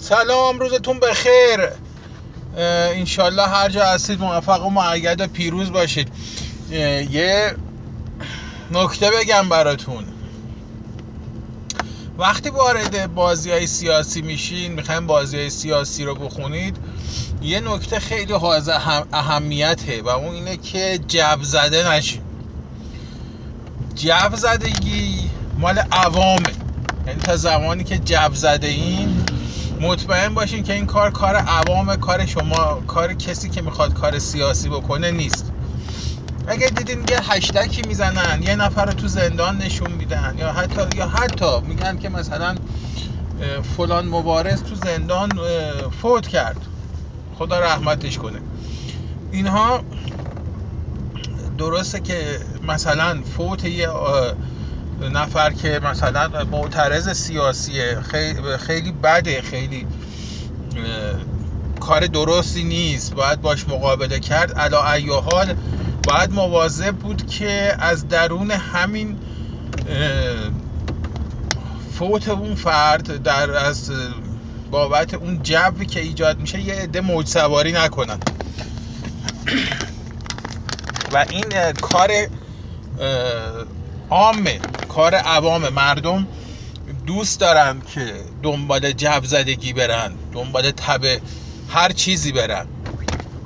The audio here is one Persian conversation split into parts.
سلام روزتون بخیر. انشالله هر جا هستید موفق و معید و پیروز باشید. یه نکته بگم براتون. وقتی وارد بازی های سیاسی میشین می‌خوایم بازی های سیاسی رو بخونید یه نکته خیلی حائز اهمیته و اون اینه که جو زده نشین. جو زدگی مال عوامه. یعنی تا زمانی که جو زده این مطمئن باشین که این کار کار عوام کار شما کار کسی که می‌خواد کار سیاسی بکنه نیست. اگه دیدین یه هشتکی می‌زنن یه نفر رو تو زندان نشون میدن یا حتی یا حتی میگن که مثلا فلان مبارز تو زندان فوت کرد. خدا رحمتش کنه. اینها درسته که مثلا فوت یه نفر که مثلا معترض سیاسیه خیلی, بده خیلی کار درستی نیست باید باش مقابله کرد. علا ای حال باید مواظب بود که از درون همین فوت اون فرد در از بابت اون جوی که ایجاد میشه یه عده موج سواری نکنن. و این کار عامه. کار عوام مردم دوست دارن که دنبال جو زدگی برن دنبال تبه هر چیزی برن.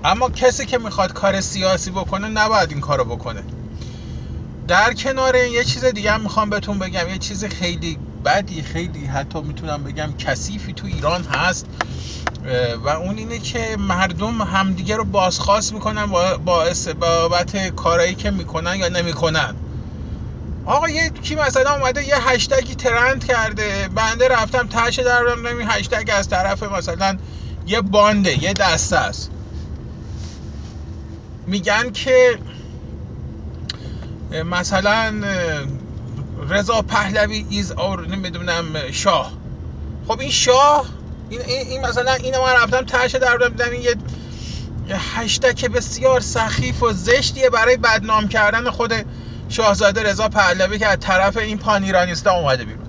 اما کسی که می‌خواد کار سیاسی بکنه نباید این کارو بکنه. در کنار این یه چیز دیگه هم می‌خوام بهتون بگم یه چیز خیلی بدی خیلی حتی می‌تونم بگم کثیفی تو ایران هست و اون اینه که مردم همدیگه رو بازخواست می‌کنن باعث بابت کارایی که می‌کنن یا نمی‌کنن. آقا یه کی مثلا اومده یه هشتگی ترند کرده بنده رفتم تش در این هشتگ از طرف مثلا یه بانده یه دسته است. میگن که مثلا رضا پهلوی ایز اور نمی‌دونم شاه. خب این شاه این, این مثلا اینو من رفتم ترش در دیدم این یه هشتگ بسیار سخیف و زشتیه برای بدنام کردن خود شاهزاده رضا پهلوی که از طرف این پانیرانیستا اومده بیرون.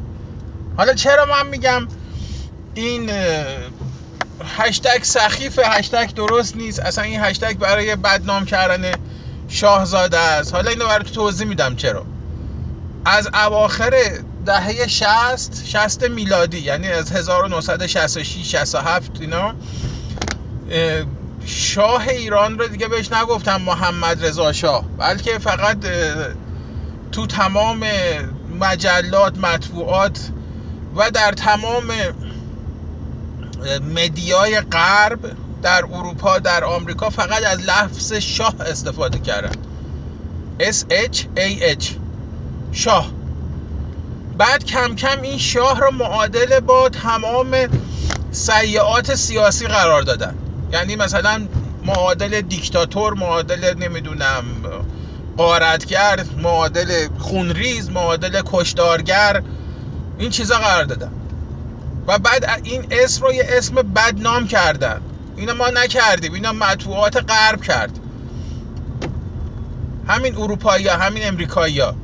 حالا چرا من میگم این هشتگ سخیف هشتگ درست نیست. اصلا این هشتگ برای بدنام کردن شاهزاده است. حالا اینو برای توضیح میدم چرا. از اواخر دهه 60 60 میلادی یعنی از 1966 67 اینا شاه ایران رو دیگه بهش نگفتم محمد رضا شاه. بلکه فقط تو تمام مجلات مطبوعات و در تمام مدیای غرب در اروپا در آمریکا فقط از لفظ شاه استفاده کردن. S H A H. شاه. بعد کم کم این شاه رو معادل با تمام سیعات سیاسی قرار دادن. یعنی مثلا معادل دیکتاتور معادل نمی‌دونم قارتگر معادل خونریز معادل کشدارگر این چیزا قرار دادن. و بعد این اسم رو یه اسم بدنام کردن. اینو ما نکردیم. اینا مطبوعات غرب کرد. همین اروپایی ها همین امریکایی ها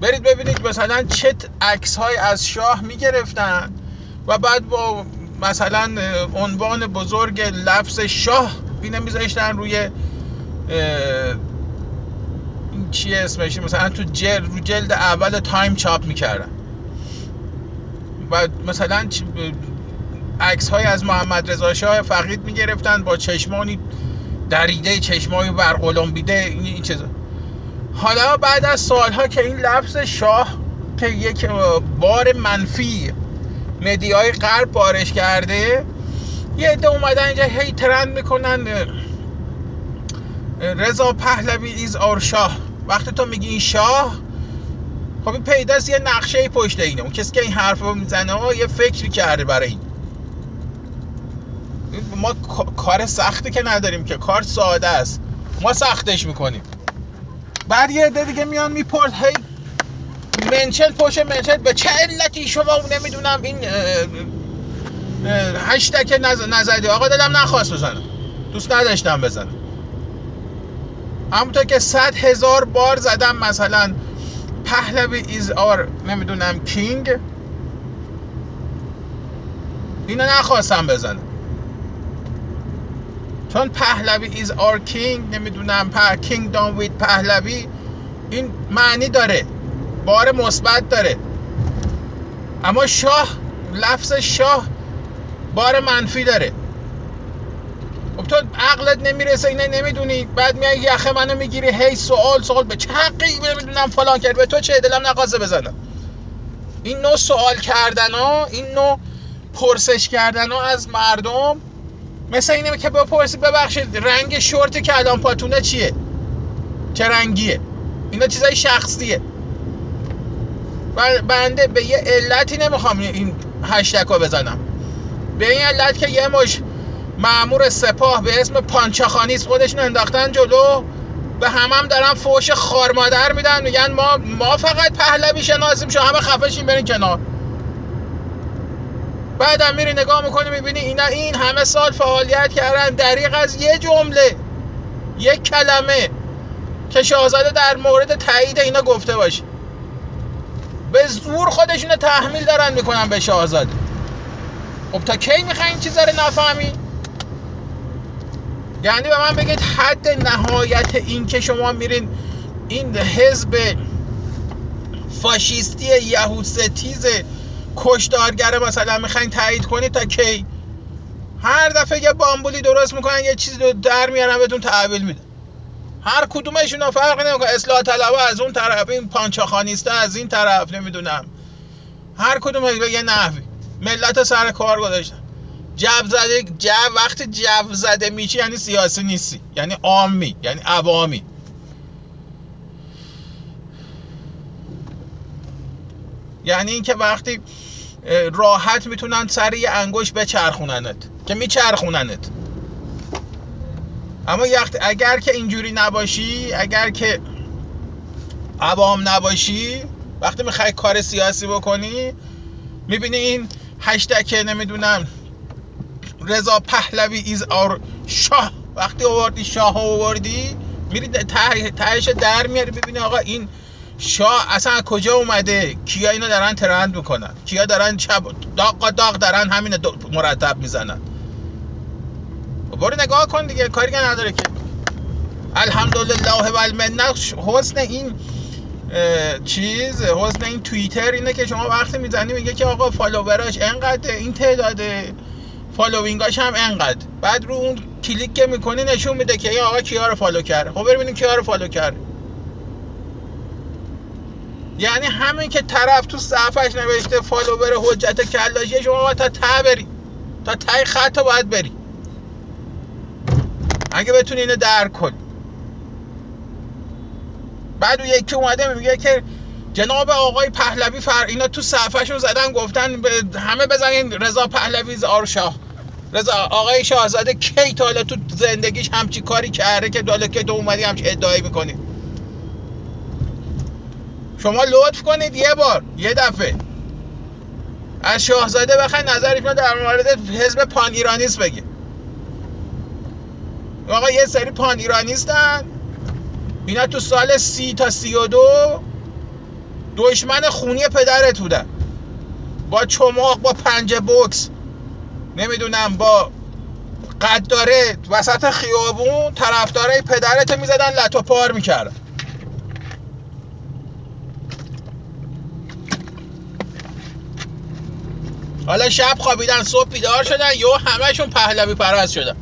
برید ببینید مثلا چه عکس های از شاه می‌گرفتن و بعد با مثلا عنوان بزرگ لفظ شاه اینو میذاشتن روی چیه اسمش؟ مثلا تو جلد رو جلد اول تایم چاپ می‌کردن. و مثلا عکس های از محمد رضا شاه فقید می‌گرفتن با چشمانی دریده چشمای ورقلمبیده این چیزا. حالا بعد از سالها که این لفظ شاه که یک بار منفی media ی غرب بارش کرده یه عده اومدن اینجا هی ترند می‌کنن رضا پهلوی is our Shah. وقتی تو میگی این شاه خب این پیداست یه نقشه پشت اینه. اون کسی که این حرف رو می‌زنه یه فکری کرده برای این. ما کار سختی که نداریم که کار ساده است. ما سختش می‌کنیم. بعد یه عده دیگه میان میپرد هی منشن پشت منشن به چه علتی شما نمی‌دونم این هشتک نزدی. آقا دلم نخواست بزنم. دوست نداشتم بزنم. همونطور که صد هزار بار زدم مثلا پهلوی ایز آر نمی‌دونم کینگ. اینو نخواستم بزنم. چون پهلوی is our king نمی‌دونم پر kingdom with پهلوی این معنی داره. بار مثبت داره. اما شاه لفظ شاه بار منفی داره. خب تو عقلت نمی‌رسه اینه نمی‌دونی. بعد میای یخه منو می‌گیری هی سوال سوال. به چه حقی؟ نمی‌دونم فلان کرد. به تو چه؟ دلم نقاسه بزنم این نوع سوال کردن ها این نوع پرسش کردن ها از مردم مثل اینه که بپرسید ببخشید رنگ شورت که الان پاتونه چیه؟ چه رنگیه؟ اینا چیزای شخصیه. بنده به یه علتی نمی‌خوام این هشتک رو بزنم. به این علت که یه مش معمور سپاه به اسم پانچاخانیس خودشون انداختن جلو. به همم هم دارن فوش خارمادر میدن میگن ما ما فقط پهلوی شناسیم شما همه خفشین برین کنار. بعدم میری نگاه می‌کنی می‌بینی اینا این همه سال فعالیت کردن دریق از یه جمله یک کلمه که شاهزاده در مورد تایید اینا گفته باشه. به زور خودشون تحمیل دارن می‌کنن به شاهزاده. خب تا کی می‌خواین این چیزا رو نفهمی؟ یعنی به من بگید حد نهایت این که شما میرین این حزب فاشیستی یهود ستیز کشدارگره مثلا می‌خواین تایید کنید تا کی؟ هر دفعه یه بامبولی درست می‌کنن یه چیزی رو در میارن بهتون تحویل میده. هر کدومشون فرق نمی‌کنه. اصلاح طلبه از اون طرف این پانچاخانیسته از این طرف نمی‌دونم. هر کدوم به یه نحوی. ملت سر کار گذاشتن. جو زده جو وقتی جو زده میشی یعنی سیاسی نیستی. یعنی عامی یعنی عوامی. یعنی اینکه وقتی راحت می‌تونن سر یه انگوش بچرخوننت که میچرخوننت. اما اگر که اینجوری نباشی اگر که عوام نباشی وقتی می‌خوای کار سیاسی بکنی می‌بینی این هشتک نمی‌دونم رضا پهلوی ایز آر شاه. وقتی آوردی شاه آوردی میری تهش در میاری ببینی آقا این شاه اصلا کجا اومده؟ کیا اینو دارن trend می‌کنن؟ کیا دارن چپ داغ داغ دارن همین مرتب می‌زنن؟ خب برو نگاه کن دیگه کاری که نداره که. الحمدلله و المنه. حسن این چیز حسن این توییتر اینه که شما وقتی می‌زنی میگه که آقا follower اش انقدر این تعداده following اش هم انقدر. بعد رو اون کلیک که می‌کنی نشون میده که آقا کیا رو follow کرده خب ببینیم کیا رو follow کرده یعنی همین که طرف تو صفحش نوشته follower حجت کلاشیه شما باید تا ته بری. تا ته خط باید بری. اگه بتونی اینو درک کنی بعد اون یکی اومده میگه که جناب آقای پهلوی فر اینا تو صفحهشون زدن گفتن به همه بزنین رضا پهلوی زارشاه. رضا آقای شاهزاده کی تا تو زندگیش همچی کاری کرده که داله که تو اومدی همچی ادعایی می‌کنی؟ شما لطف کنید یه بار یه دفعه. از شاهزاده بخواین نظرشون در مورد حزب پان ایرانیست بگی. آقا یه سری پان ایرانیستن اینا تو سال سی تا سی و دو دشمن خونی پدرت بودن با چماق با پنجه بوکس. نمی‌دونم با قداره وسط خیابون طرفدارای پدرت می‌زدن لطو پار می‌کردن. حالا شب خوابیدن صبح بیدار شدن یو همهشون پهلوی پرست شدن.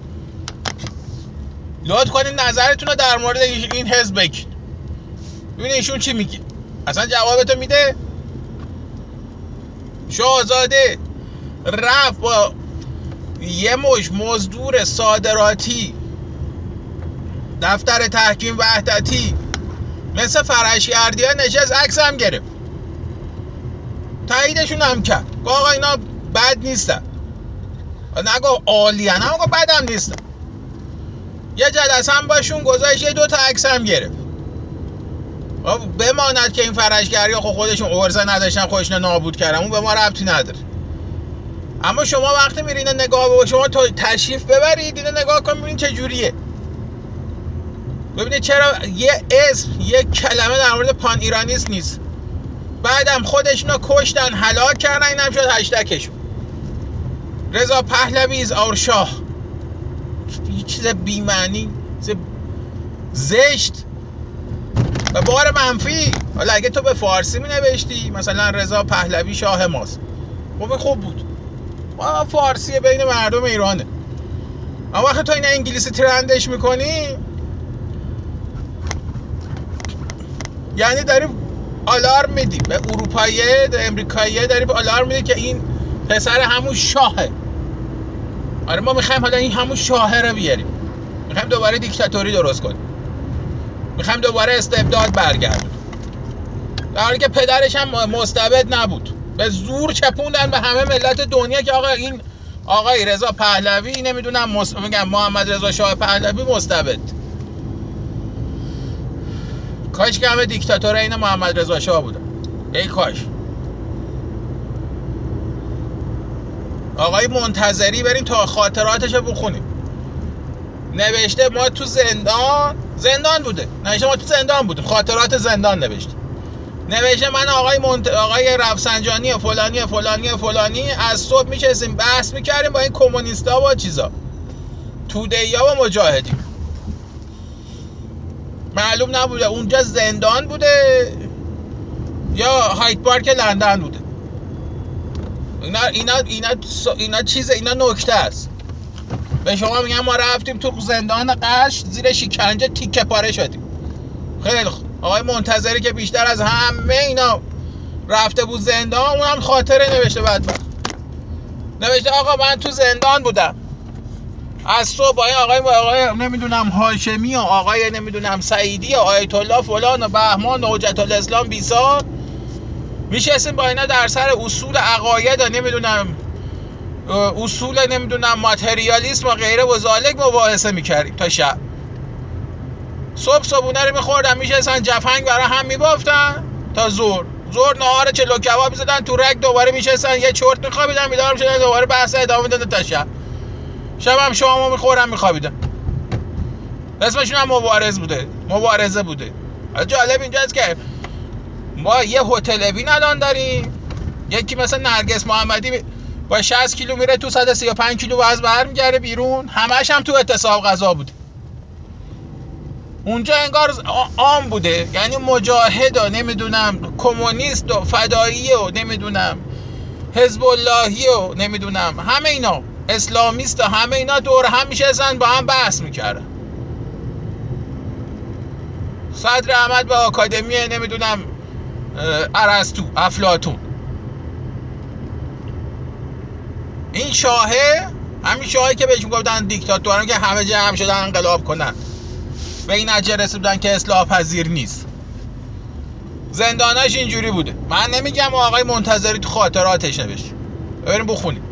لطف کنید نظرتون رو در مورد این حزب بگید ببینید ایشون چی میگه. اصلا جوابتو میده؟ شاهزاده رفت با یه مش مزدور صادراتی. دفتر تحکیم وحدتی. مثل فرشگردی ها نشست عکس هم گرفت. تاییدشون هم کرد. آقا اینا بد نیستن. نگو عالیان. هم بد هم نیستن. یه جلسه هم باشون گذاشت یه دو تا عکس هم گرفت. بماند که این فرشگری خب خودشون ارزه نداشتن خودشون نابود کردن. اون به ما ربطی نداره. اما شما وقتی میرین نگاه به شما تشریف ببرید اینو نگاه کن ببینید چه جوریه. ببینید چرا یه اسم یه کلمه در مورد پان ایرانیست نیست. بعدم خودشونو کشتن هلاک کردن اینم شد هشتکشون رضا پهلوی از اور شاه یه چیز بیمعنی؟ زشت. و بار منفی. حالا اگه تو به فارسی می نوشتی مثلا رضا پهلوی شاه ماست. خب خوب بود. ما فارسی بین مردم ایرانه. اما وقتی تو این انگلیسی ترندش می‌کنی یعنی داری آلارم میدی. به اروپایی به امریکایی داری به آلارم میدی که این پسر همون شاهه. آره ما می‌خوایم حالا این همون شاهه رو بیاریم. می‌خوایم دوباره دیکتاتوری درست کنیم. می‌خوایم دوباره استبداد برگردیم در حالی که پدرش هم مستبد نبود. به زور چپوندن به همه ملت دنیا که آقا این آقای رضا پهلوی نمی‌دونم مس... میگم محمد رضا شاه پهلوی مستبد. کاش که همه دیکتاتور این محمد رضا شاه بودن. ای کاش. آقای منتظری بریم تا خاطراتش رو بخونیم. نوشته ما تو زندان زندان بوده. نوشته ما تو زندان بودیم خاطرات زندان نوشته. نوشته من آقای منت... آقای رفسنجانی و فلانی و فلانی و فلانی از صبح میشستیم بحث می‌کردیم با این کمونیستا و چیزا. توده و مجاهدین. معلوم نبوده. اونجا زندان بوده یا هایت پارک لندن بوده. اینا اینا اینا اینا چیز اینا نکته است. به شما میگم ما رفتیم تو زندان قش زیر شکنجه تیکه پاره شدیم. خیلی خوب. آقای منتظری که بیشتر از همه اینا رفته بود زندان اونم خاطره نوشته بعد. نوشته آقا من تو زندان بودم. از صبح این آقای آقای نمی‌دونم هاشمی و آقای نمی‌دونم سعیدی و آیت الله فلان و بهمان و حجت الاسلام بیسار. میشستیم با اینا در سر اصول عقاید و نمی‌دونم اصول نمی‌دونم ماتریالیسم و غیره و زالک مباحثه می‌کردیم تا شب. صبح صبحونه رو میخوردن میشستن جفنگ برای هم میبافتن تا زور زور نهار چلو کباب زدن تو رگ دوباره میشستن یه چرت میخوابیدن بیدار می‌شدن دوباره بحث ادامه دادن تا شب. شب هم شامو می‌خورن میخوابیدن اسمشون هم مبارز بوده مبارزه بوده. جالب اینجاست که ما یه هتل بین الان داریم. یکی مثلا نرگس محمدی با 60 کیلو میره تو 135 کیلو وزن برمیگره بیرون. همش هم تو اتصاب غذا بوده. اونجا انگار عام بوده. یعنی مجاهد و نمی‌دونم کمونیست و فدایی و نمی‌دونم حزب اللهی و نمی‌دونم همه اینا. اسلامیست و همه اینا دور هم میشستن با هم بحث می‌کردن. صدر احمد به آکادمی نمی‌دونم ارسطو افلاتون این شاهه همین شاهی که بهش می‌گفتن دیکتاتوران که همه جمع شدن انقلاب کنن. به این نتیجه رسیدن که اصلاح پذیر نیست. زندانش اینجوری بوده من نمیگم آقای منتظری تو خاطراتش نوشت. بریم بخونیم.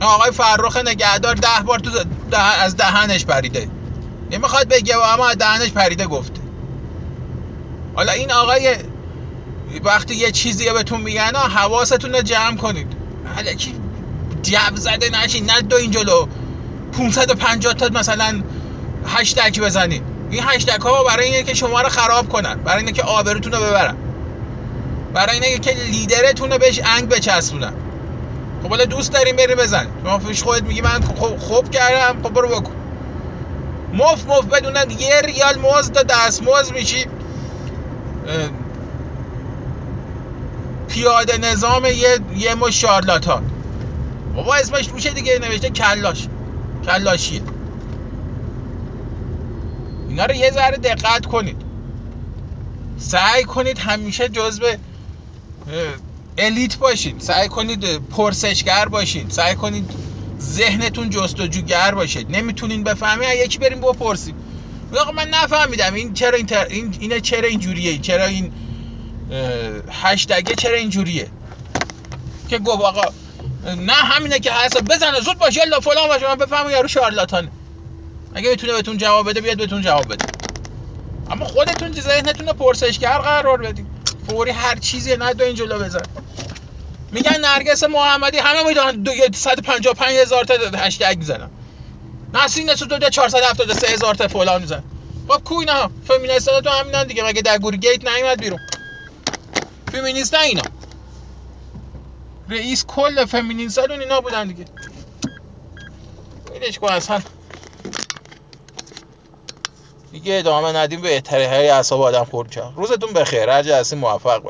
آقای فرخ نگهدار ده بار تو ده از دهنش پریده. نمی‌خواد بگه اما از دهنش پریده گفته. حالا این آقای وقتی یه چیزی بهتون میگن حواستون رو جمع کنید. کی جب زده نشین نه دو این جلو. 550 تا مثلا هشتگ بزنید این هشتگ ها برای اینه که شما رو خراب کنن. برای اینه که آبروتون رو ببرن. برای اینه که لیدرتون رو بهش انگ بچسبونن. خب حالا دوست داریم بری بزن شما پیش خودت میگی من خوب کردم خب برو بکن. مف مف بدون یه ریال مزد دست مزد میشی. پیاده نظام یه یه مش شارلاتان. بابا اسمش روشه دیگه نوشته کلاش. کلاشیه. اینا رو یه ذره دقت کنید. سعی کنید همیشه جزو الیت باشید. سعی کنید پرسشگر باشید. سعی کنید ذهنتون جستجوگر باشید. نمی‌تونین بفهمید یکی بریم بپرسید آقا من نفهمیدم این چرا این, تر... این اینه چرا اینجوریه؟ چرا این هشتگه چرا اینجوریه؟ که گفت آقا نه همینه که هست. بزنه زود باش یلا فلان باشه. من بفهمم یارو شارلاتانه. اگه می‌تونه بهتون جواب بده بیاد بهتون جواب بده. اما خودتون ذهنتون رو پرسشگر قرار بدید فوری هر چیزی نه دو این جلو بزن. میگن نرگس محمدی همه می‌دونن 155 هزار تا هشتگ می‌زنن. نسرین سوتو 473 هزار تا فلان میزن خب کو اینا؟ تو همینن دیگه. مگه در گور گیت نیومد بیرون؟ فمینیست اینا. رئیس کل فمینین سالون اینا بودن دیگه. ولش کن اصلا دیگه ادامه ندیم به های اعصاب آدم خورد کرد. روزتون بخیر. هر جلسه موفق